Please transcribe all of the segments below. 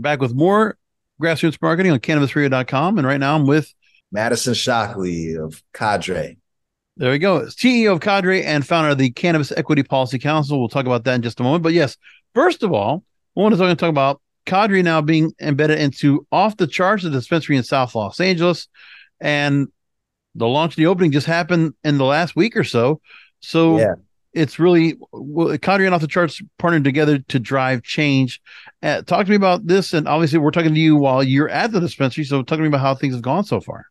Back with more grassroots marketing on cannabisradio.com. And right now I'm with Madison Shockley of Cadre. There we go. CEO of Cadre and founder of the Cannabis Equity Policy Council. We'll talk about that in just a moment. But yes, first of all, I want to talk about Cadre now being embedded into off the charts of the dispensary in South Los Angeles. And the launch, the opening just happened in the last week or so. So yeah. It's really Cadre and off the charts partnered together to drive change. Uh, talk to me about this. And obviously, we're talking to you while you're at the dispensary. So talk to me about how things have gone so far.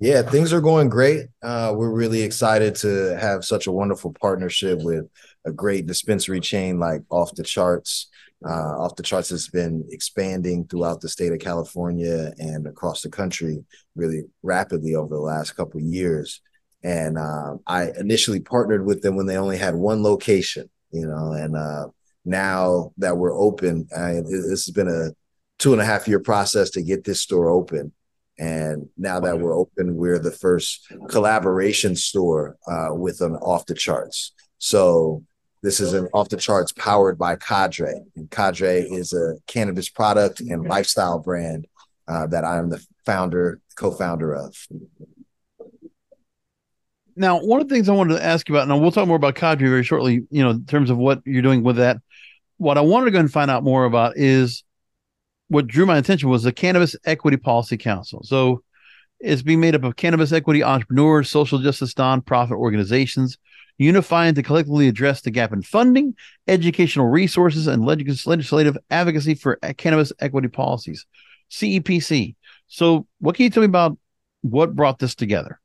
Yeah, things are going great. Uh, we're really excited to have such a wonderful partnership with a great dispensary chain like Off the Charts. Uh, Off the Charts has been expanding throughout the state of California and across the country really rapidly over the last couple of years. And uh, I initially partnered with them when they only had one location, you know, and uh, now that we're open, I, this has been a two and a half year process to get this store open. And now that we're open, we're the first collaboration store uh, with an off the charts. So this is an off the charts powered by Cadre. And Cadre is a cannabis product and lifestyle brand uh, that I am the founder, co founder of. Now, one of the things I wanted to ask you about, and we'll talk more about Cadre very shortly, you know, in terms of what you're doing with that. What I wanted to go and find out more about is what drew my attention was the Cannabis Equity Policy Council. So it's being made up of cannabis equity entrepreneurs, social justice nonprofit organizations, unifying to collectively address the gap in funding, educational resources, and legislative advocacy for cannabis equity policies. CEPC. So, what can you tell me about what brought this together?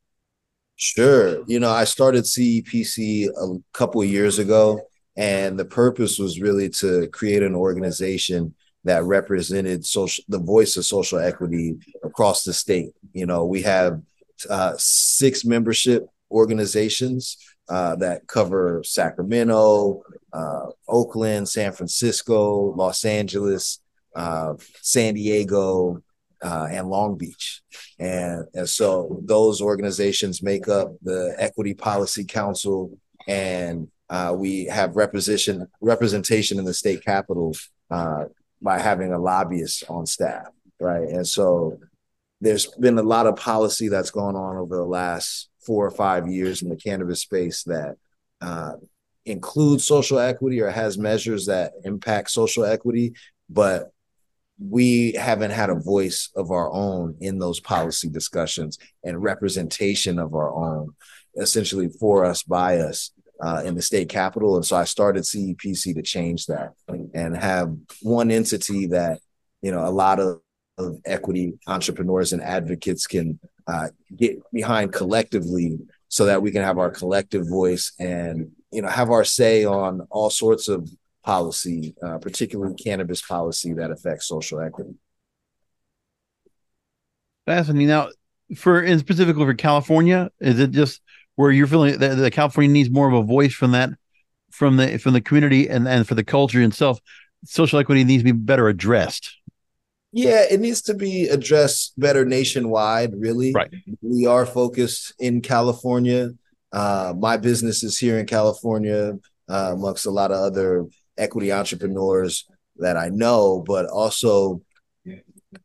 Sure. You know, I started CEPC a couple of years ago, and the purpose was really to create an organization that represented social the voice of social equity across the state. You know, we have uh, six membership organizations uh, that cover Sacramento, uh, Oakland, San Francisco, Los Angeles, uh, San Diego, uh, and Long Beach. And, and so those organizations make up the Equity Policy Council, and uh, we have representation representation in the state capital uh, by having a lobbyist on staff, right? And so there's been a lot of policy that's gone on over the last four or five years in the cannabis space that uh, includes social equity or has measures that impact social equity, but we haven't had a voice of our own in those policy discussions and representation of our own, essentially for us, by us uh, in the state capital. And so I started CEPC to change that and have one entity that, you know, a lot of, of equity entrepreneurs and advocates can uh, get behind collectively so that we can have our collective voice and, you know, have our say on all sorts of policy, uh, particularly cannabis policy that affects social equity. Fascinating. Now, for in specifically for California, is it just where you're feeling that, that California needs more of a voice from that from the from the community and and for the culture itself. Social equity needs to be better addressed. Yeah, it needs to be addressed better nationwide. Really, right? We are focused in California. Uh, my business is here in California, uh, amongst a lot of other equity entrepreneurs that I know, but also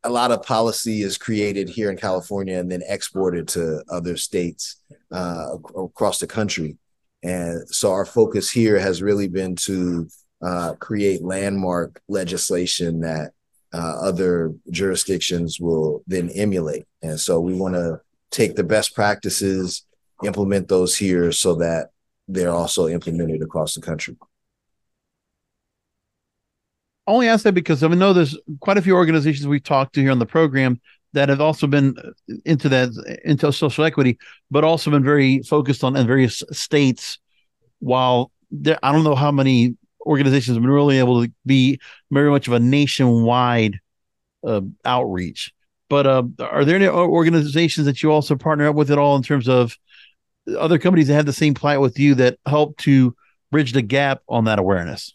a lot of policy is created here in California and then exported to other states uh, across the country. And so our focus here has really been to uh, create landmark legislation that uh, other jurisdictions will then emulate. And so we want to take the best practices, implement those here so that they're also implemented across the country only ask that because I know there's quite a few organizations we've talked to here on the program that have also been into that into social equity, but also been very focused on in various states. While there, I don't know how many organizations have been really able to be very much of a nationwide uh, outreach. But uh, are there any organizations that you also partner up with at all in terms of other companies that have the same plight with you that help to bridge the gap on that awareness?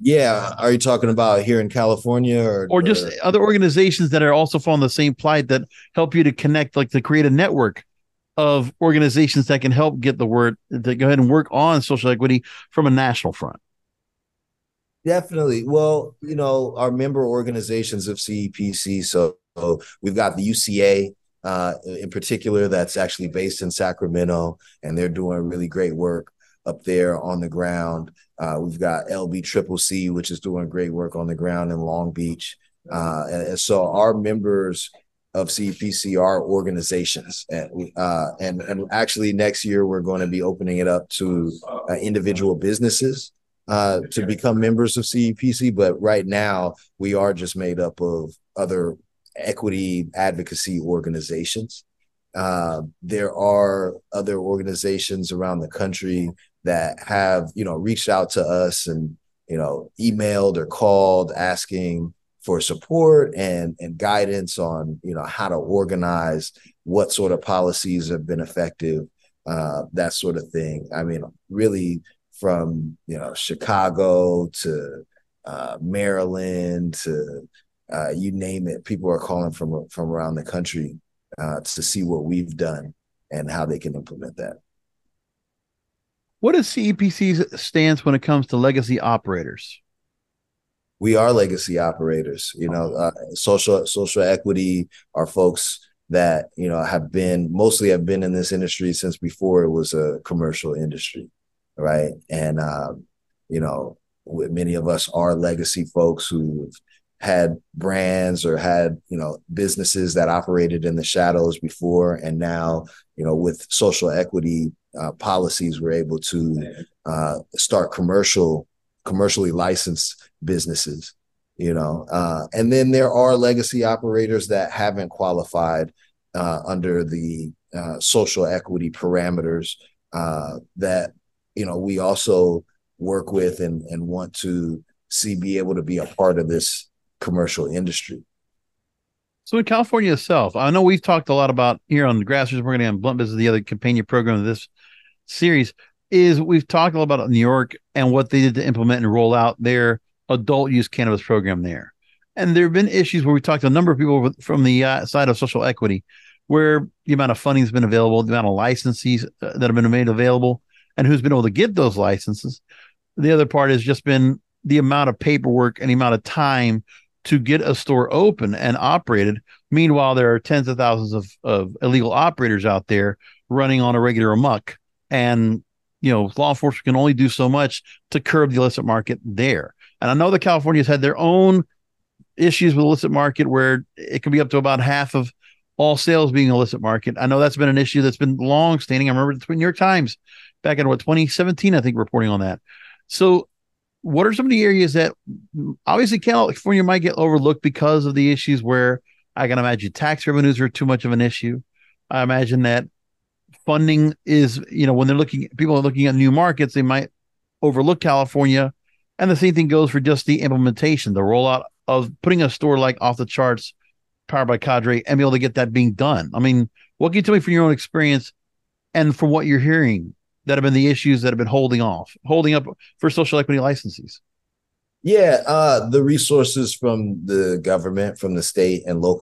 Yeah, are you talking about here in California or or just or... other organizations that are also following the same plight that help you to connect, like to create a network of organizations that can help get the word to go ahead and work on social equity from a national front? Definitely. Well, you know, our member organizations of CEPC. So, so we've got the UCA uh, in particular that's actually based in Sacramento, and they're doing really great work up there on the ground. Uh, we've got LB Triple C, which is doing great work on the ground in Long Beach. Uh, and, and, so our members of CEPC are organizations, and uh, and and actually next year we're going to be opening it up to uh, individual businesses uh, to become members of CEPC. But right now we are just made up of other equity advocacy organizations. Uh, there are other organizations around the country that have you know reached out to us and you know emailed or called asking for support and and guidance on you know how to organize what sort of policies have been effective uh, that sort of thing. I mean really from you know chicago to uh, maryland to uh, you name it people are calling from from around the country uh, to see what we've done and how they can implement that what is CEPC's stance when it comes to legacy operators? We are legacy operators. You know, uh, social social equity are folks that you know have been mostly have been in this industry since before it was a commercial industry, right? And um, you know, many of us are legacy folks who've had brands or had you know businesses that operated in the shadows before and now you know with social equity uh, policies we're able to uh, start commercial commercially licensed businesses you know uh, and then there are legacy operators that haven't qualified uh, under the uh, social equity parameters uh, that you know we also work with and, and want to see be able to be a part of this commercial industry. So in California itself, I know we've talked a lot about here on the Grassroots Marketing and Blunt Business, the other companion program of this series, is we've talked a lot about New York and what they did to implement and roll out their adult use cannabis program there. And there have been issues where we talked to a number of people from the uh, side of social equity, where the amount of funding has been available, the amount of licensees uh, that have been made available, and who's been able to get those licenses. The other part has just been the amount of paperwork and the amount of time to get a store open and operated. Meanwhile, there are tens of thousands of, of illegal operators out there running on a regular amuck. And, you know, law enforcement can only do so much to curb the illicit market there. And I know that California's had their own issues with illicit market where it can be up to about half of all sales being illicit market. I know that's been an issue that's been long standing. I remember the New York Times back in what 2017, I think, reporting on that. So what are some of the areas that obviously California might get overlooked because of the issues where I can imagine tax revenues are too much of an issue. I imagine that funding is, you know, when they're looking, people are looking at new markets, they might overlook California. And the same thing goes for just the implementation, the rollout of putting a store like off the charts, powered by Cadre, and be able to get that being done. I mean, what can you tell me from your own experience and from what you're hearing that have been the issues that have been holding off, holding up for social equity licensees? Yeah, uh, the resources from the government, from the state and local.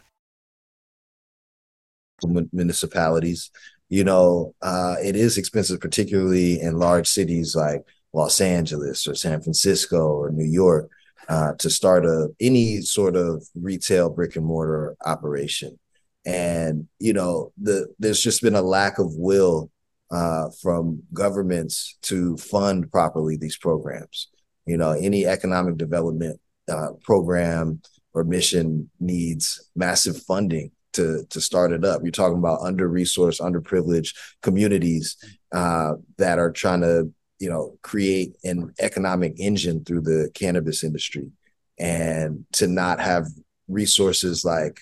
Municipalities, you know, uh, it is expensive, particularly in large cities like Los Angeles or San Francisco or New York, uh, to start a any sort of retail brick and mortar operation. And you know the there's just been a lack of will uh, from governments to fund properly these programs. You know, any economic development uh, program or mission needs massive funding to to start it up. You're talking about under resourced, underprivileged communities uh, that are trying to you know create an economic engine through the cannabis industry, and to not have resources like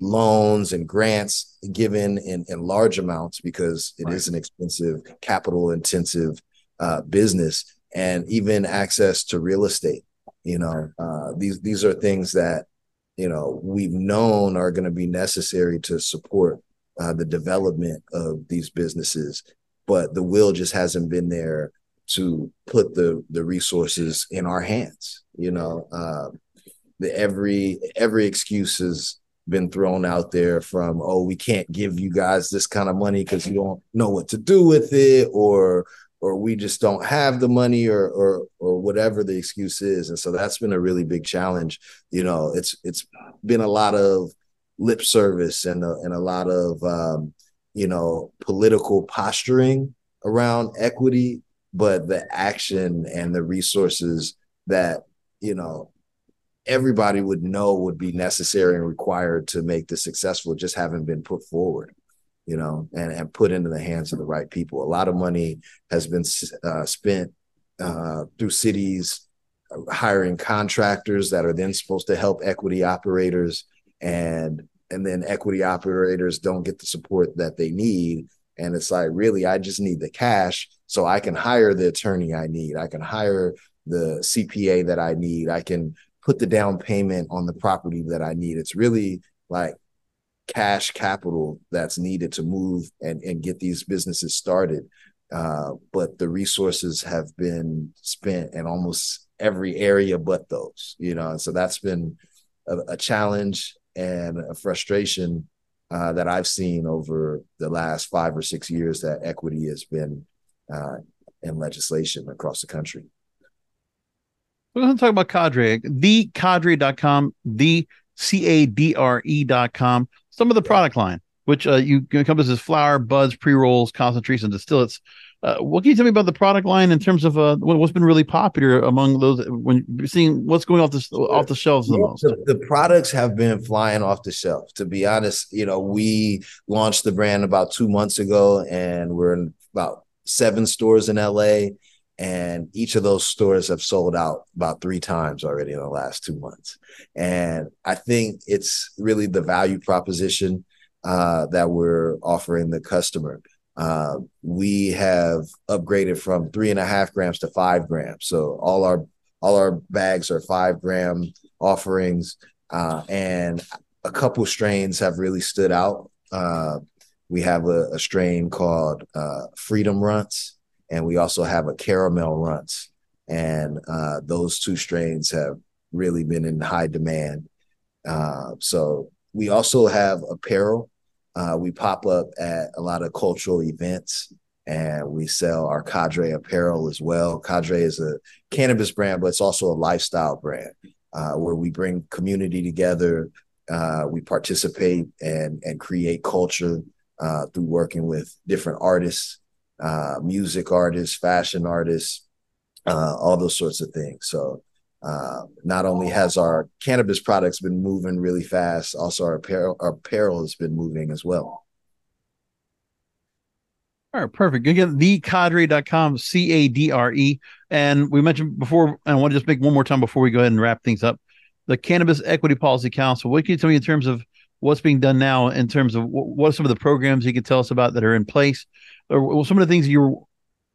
loans and grants given in, in large amounts because it right. is an expensive, capital intensive uh, business, and even access to real estate. You know, uh, these these are things that you know we've known are going to be necessary to support uh, the development of these businesses, but the will just hasn't been there to put the the resources in our hands. You know, uh, the every every excuse has been thrown out there from oh we can't give you guys this kind of money because you don't know what to do with it or or we just don't have the money or or or whatever the excuse is. And so that's been a really big challenge. You know it's it's been a lot of lip service and a, and a lot of um, you know political posturing around equity but the action and the resources that you know everybody would know would be necessary and required to make this successful just haven't been put forward you know, and, and put into the hands of the right people. A lot of money has been uh, spent uh, through cities uh, hiring contractors that are then supposed to help equity operators, and and then equity operators don't get the support that they need. And it's like, really, I just need the cash so I can hire the attorney I need. I can hire the CPA that I need. I can put the down payment on the property that I need. It's really like cash capital that's needed to move and, and get these businesses started. Uh, but the resources have been spent in almost every area but those, you know, and so that's been a, a challenge and a frustration uh, that I've seen over the last five or six years that equity has been uh, in legislation across the country. We're going to talk about Cadre, thecadre.com, the C A D R E.com some of the product line, which uh, you encompasses flour, buds, pre rolls, concentrates, and distillates. Uh, what can you tell me about the product line in terms of uh, what's been really popular among those when you're seeing what's going off the off the shelves the most? The, the, products have been flying off the shelf. To be honest, you know, we launched the brand about two months ago, and we're in about seven stores in LA and each of those stores have sold out about three times already in the last two months. And i think it's really the value proposition uh, that we're offering the customer. Uh, we have upgraded from three and a half grams to five grams. So all our all our bags are five gram offerings. Uh, and a couple strains have really stood out. Uh, we have a, a strain called uh, freedom Runtz and we also have a caramel Runtz, and uh, those two strains have really been in high demand. Uh, so we also have apparel. Uh, we pop up at a lot of cultural events and we sell our Cadre apparel as well. Cadre is a cannabis brand, but it's also a lifestyle brand uh, where we bring community together. Uh, we participate and and create culture uh, through working with different artists uh, music artists, fashion artists, uh, all those sorts of things. So uh, not only has our cannabis products been moving really fast, also our apparel, our apparel has been moving as well. All right, perfect. Again, thecadre.com, C A D R E. And we mentioned before, and I want to just make one more time before we go ahead and wrap things up. The Cannabis Equity Policy Council. What can you tell me in terms of what's being done now, in terms of what are some of the programs you can tell us about that are in place? or some of the things you're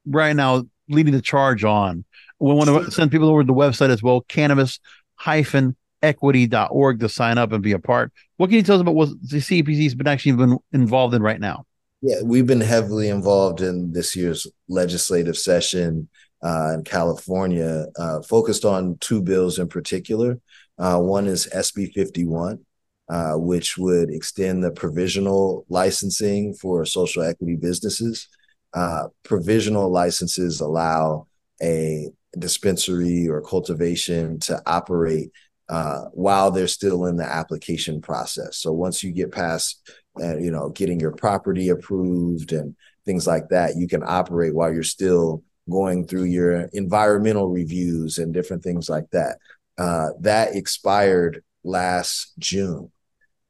right now leading the charge on. We want to send people over to the website as well, cannabis hyphen equity.org to sign up and be a part. What can you tell us about what the CPC has been actually been involved in right now? Yeah, we've been heavily involved in this year's legislative session uh, in California, uh, focused on two bills in particular. Uh, one is SB 51, uh, which would extend the provisional licensing for social equity businesses. Uh, provisional licenses allow a dispensary or cultivation to operate uh, while they're still in the application process. So once you get past, uh, you know, getting your property approved and things like that, you can operate while you're still going through your environmental reviews and different things like that. Uh, that expired last June.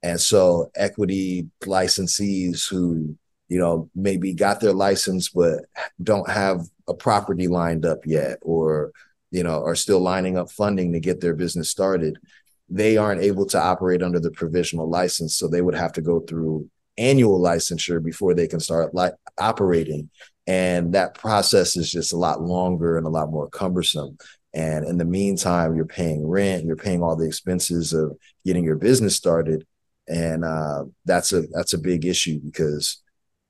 And so equity licensees who, you know, maybe got their license but don't have a property lined up yet or, you know, are still lining up funding to get their business started, they aren't able to operate under the provisional license. So they would have to go through annual licensure before they can start like operating. And that process is just a lot longer and a lot more cumbersome. And in the meantime, you're paying rent, you're paying all the expenses of getting your business started. And uh, that's a that's a big issue because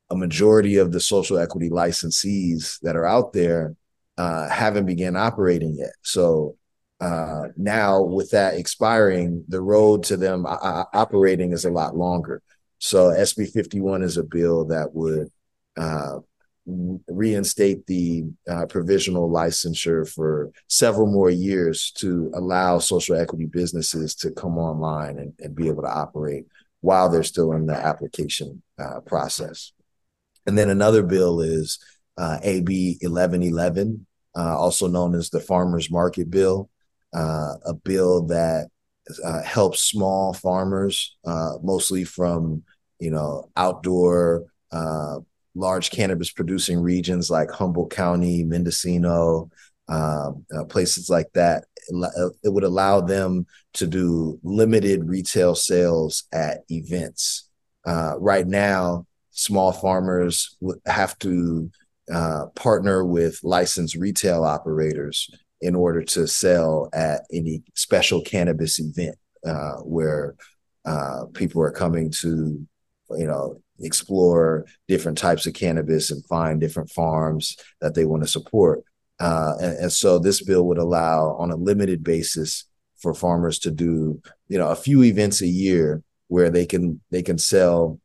a majority of the social equity licensees that are out there uh, haven't began operating yet. So uh, now with that expiring, the road to them uh, operating is a lot longer. So SB 51 is a bill that would uh, reinstate the uh, provisional licensure for several more years to allow social equity businesses to come online and, and be able to operate while they're still in the application uh, process. And then another bill is uh, AB 1111, uh, also known as the Farmers Market Bill, uh, a bill that uh, helps small farmers, mostly from you know outdoor large cannabis producing regions like Humboldt County, Mendocino, um, uh, places like that. It would allow them to do limited retail sales at events. Uh, right now, small farmers would have to uh, partner with licensed retail operators in order to sell at any special cannabis event uh, where uh, people are coming to, you know, explore different types of cannabis and find different farms that they want to support. Uh, and, and, so this bill would allow on a limited basis for farmers to do, you know, a few events a year where they can they can sell,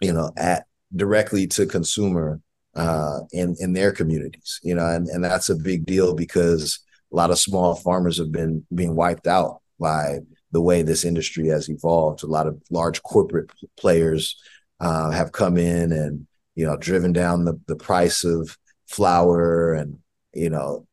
you know, at directly to consumer uh, in in their communities, you know, and, and that's a big deal because a lot of small farmers have been being wiped out by the way this industry has evolved. A lot of large corporate players uh, have come in and you know driven down the, the price of flour and you know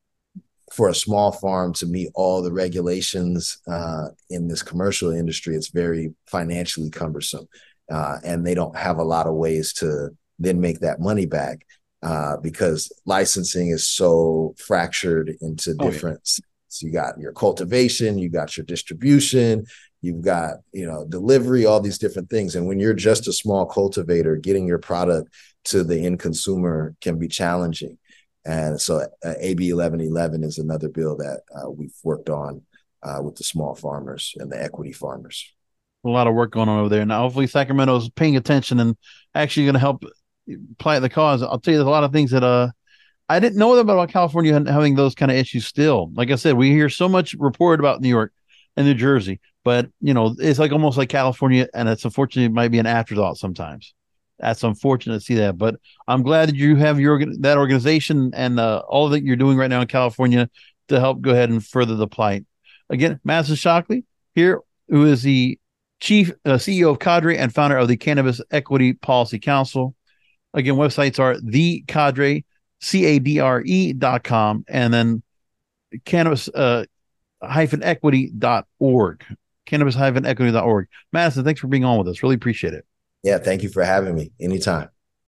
for a small farm to meet all the regulations uh, in this commercial industry it's very financially cumbersome uh, and they don't have a lot of ways to then make that money back uh, because licensing is so fractured into different oh, yeah. So you got your cultivation, you got your distribution, you've got you know delivery all these different things. And when you're just a small cultivator getting your product to the end consumer can be challenging. And so uh, ab 1111 is another bill that uh, we've worked on uh, with the small farmers and the equity farmers. A lot of work going on over there. Now hopefully sacramento's paying attention and actually going to help plant the cause. I'll tell you there's a lot of things that uh I didn't know about California having those kind of issues still. Like I said, we hear so much report about New York New Jersey. But you know, it's like almost like California, and it's unfortunately it might be an afterthought sometimes. That's unfortunate to see that, but I'm glad that you have your that organization and uh, all that you're doing right now in California to help go ahead and further the plight. Again, Madison Shockley here, who is the chief uh, CEO of Cadre and founder of the Cannabis Equity Policy Council. Again, websites are the Cadre, C A D R E dot com, and then cannabis uh, hyphen equity dot org cannabis-equity.org. Madison, thanks for being on with us. Really appreciate it. Yeah, thank you for having me anytime.